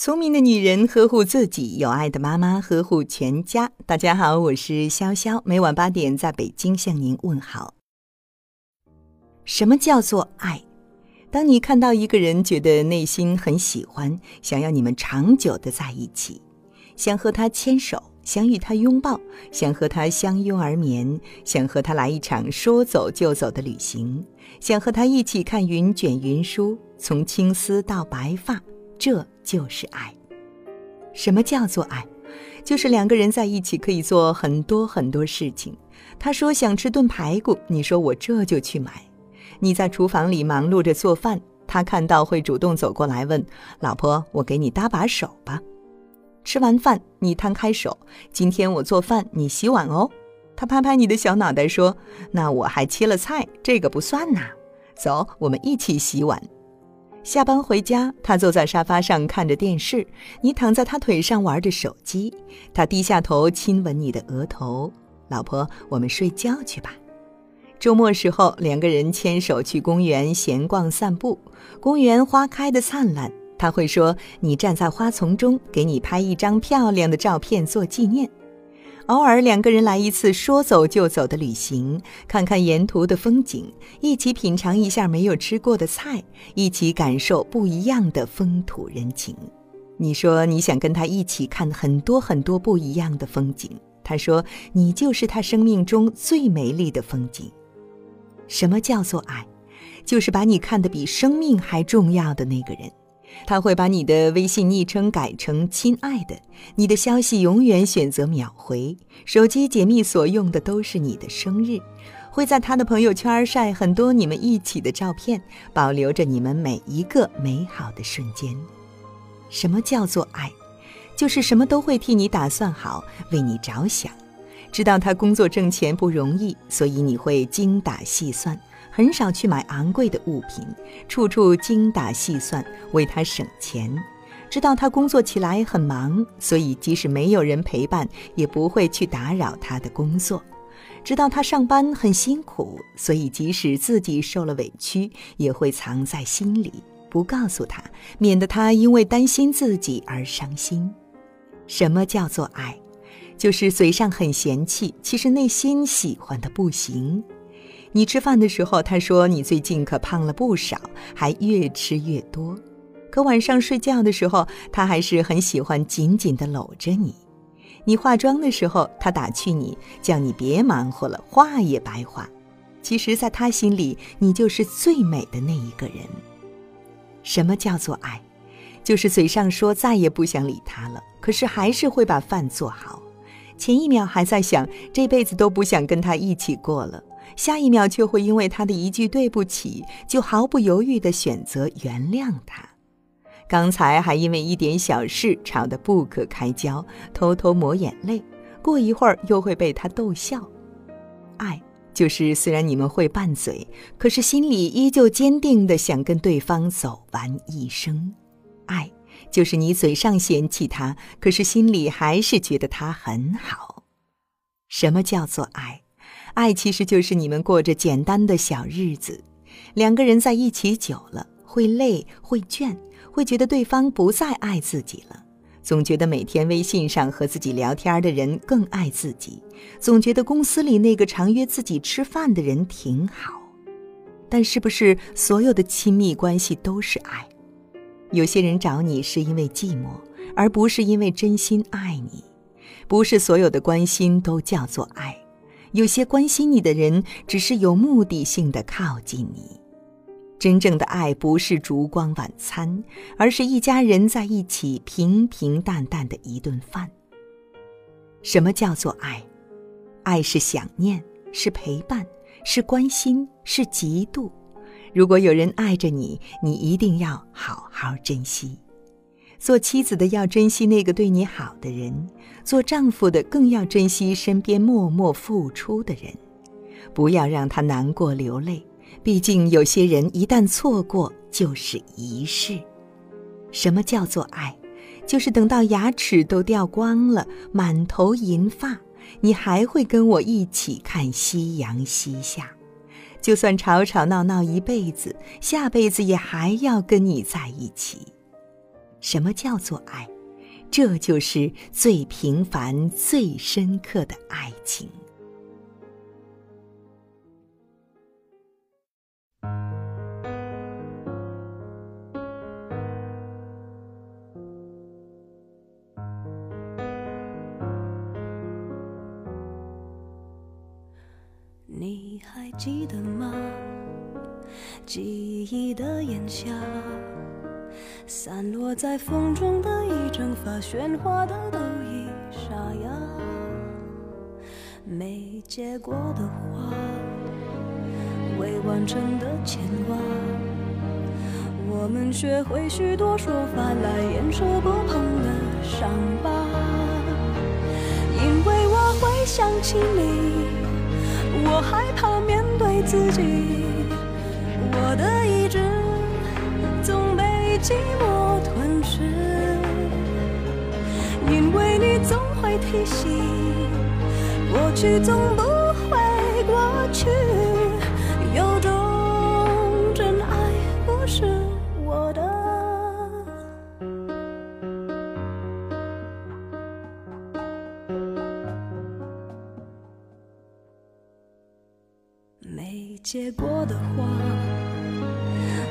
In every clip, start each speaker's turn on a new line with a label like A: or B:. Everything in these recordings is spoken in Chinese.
A: 聪明的女人呵护自己，有爱的妈妈呵护全家。大家好，我是潇潇，每晚八点在北京向您问好。什么叫做爱？当你看到一个人，觉得内心很喜欢，想要你们长久的在一起，想和他牵手，想与他拥抱，想和他相拥而眠，想和他来一场说走就走的旅行，想和他一起看云卷云舒，从青丝到白发。这就是爱。什么叫做爱？就是两个人在一起可以做很多很多事情。他说想吃炖排骨，你说我这就去买。你在厨房里忙碌着做饭，他看到会主动走过来问：“老婆，我给你搭把手吧。”吃完饭，你摊开手：“今天我做饭，你洗碗哦。”他拍拍你的小脑袋说：“那我还切了菜，这个不算呐。”走，我们一起洗碗。下班回家，他坐在沙发上看着电视，你躺在他腿上玩着手机。他低下头亲吻你的额头，老婆，我们睡觉去吧。周末时候，两个人牵手去公园闲逛散步，公园花开的灿烂。他会说：“你站在花丛中，给你拍一张漂亮的照片做纪念。”偶尔两个人来一次说走就走的旅行，看看沿途的风景，一起品尝一下没有吃过的菜，一起感受不一样的风土人情。你说你想跟他一起看很多很多不一样的风景，他说你就是他生命中最美丽的风景。什么叫做爱？就是把你看得比生命还重要的那个人。他会把你的微信昵称改成“亲爱的”，你的消息永远选择秒回，手机解密锁用的都是你的生日，会在他的朋友圈晒很多你们一起的照片，保留着你们每一个美好的瞬间。什么叫做爱？就是什么都会替你打算好，为你着想，知道他工作挣钱不容易，所以你会精打细算。很少去买昂贵的物品，处处精打细算为他省钱。知道他工作起来很忙，所以即使没有人陪伴，也不会去打扰他的工作。知道他上班很辛苦，所以即使自己受了委屈，也会藏在心里，不告诉他，免得他因为担心自己而伤心。什么叫做爱？就是嘴上很嫌弃，其实内心喜欢的不行。你吃饭的时候，他说你最近可胖了不少，还越吃越多。可晚上睡觉的时候，他还是很喜欢紧紧地搂着你。你化妆的时候，他打趣你，叫你别忙活了，画也白画。其实，在他心里，你就是最美的那一个人。什么叫做爱？就是嘴上说再也不想理他了，可是还是会把饭做好。前一秒还在想这辈子都不想跟他一起过了。下一秒却会因为他的一句对不起，就毫不犹豫地选择原谅他。刚才还因为一点小事吵得不可开交，偷偷抹眼泪，过一会儿又会被他逗笑。爱就是虽然你们会拌嘴，可是心里依旧坚定地想跟对方走完一生。爱就是你嘴上嫌弃他，可是心里还是觉得他很好。什么叫做爱？爱其实就是你们过着简单的小日子，两个人在一起久了，会累，会倦，会觉得对方不再爱自己了，总觉得每天微信上和自己聊天的人更爱自己，总觉得公司里那个常约自己吃饭的人挺好。但是不是所有的亲密关系都是爱？有些人找你是因为寂寞，而不是因为真心爱你。不是所有的关心都叫做爱。有些关心你的人，只是有目的性的靠近你。真正的爱不是烛光晚餐，而是一家人在一起平平淡淡的一顿饭。什么叫做爱？爱是想念，是陪伴，是关心，是嫉妒。如果有人爱着你，你一定要好好珍惜。做妻子的要珍惜那个对你好的人，做丈夫的更要珍惜身边默默付出的人，不要让他难过流泪。毕竟有些人一旦错过就是一世。什么叫做爱？就是等到牙齿都掉光了，满头银发，你还会跟我一起看夕阳西下。就算吵吵闹闹一辈子，下辈子也还要跟你在一起。什么叫做爱？这就是最平凡、最深刻的爱情。
B: 你还记得吗？记忆的炎夏，散落在风中的一整发，喧哗的都已沙哑。没结果的花，未完成的牵挂，我们学会许多说法来掩饰不碰的伤疤。因为我会想起你。我害怕面对自己，我的意志寂寞吞噬，因为你总会提醒，过去总不会过去，有种真爱不是我的，没。结果的花，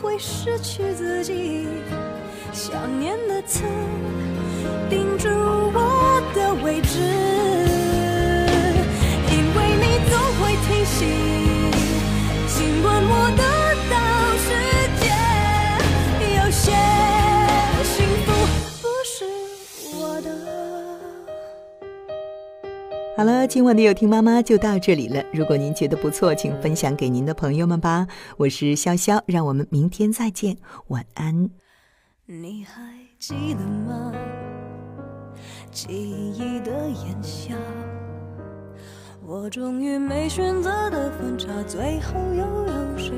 B: 会失去自己。想念的刺钉住我的位置，因为你总会提醒，尽管我的
A: 好了，今晚的有听妈妈就到这里了。如果您觉得不错，请分享给您的朋友们吧。我是潇潇，让我们明天再见，晚安。
B: 你还记得吗？记忆的炎夏，我终于没选择的分岔，最后又有谁？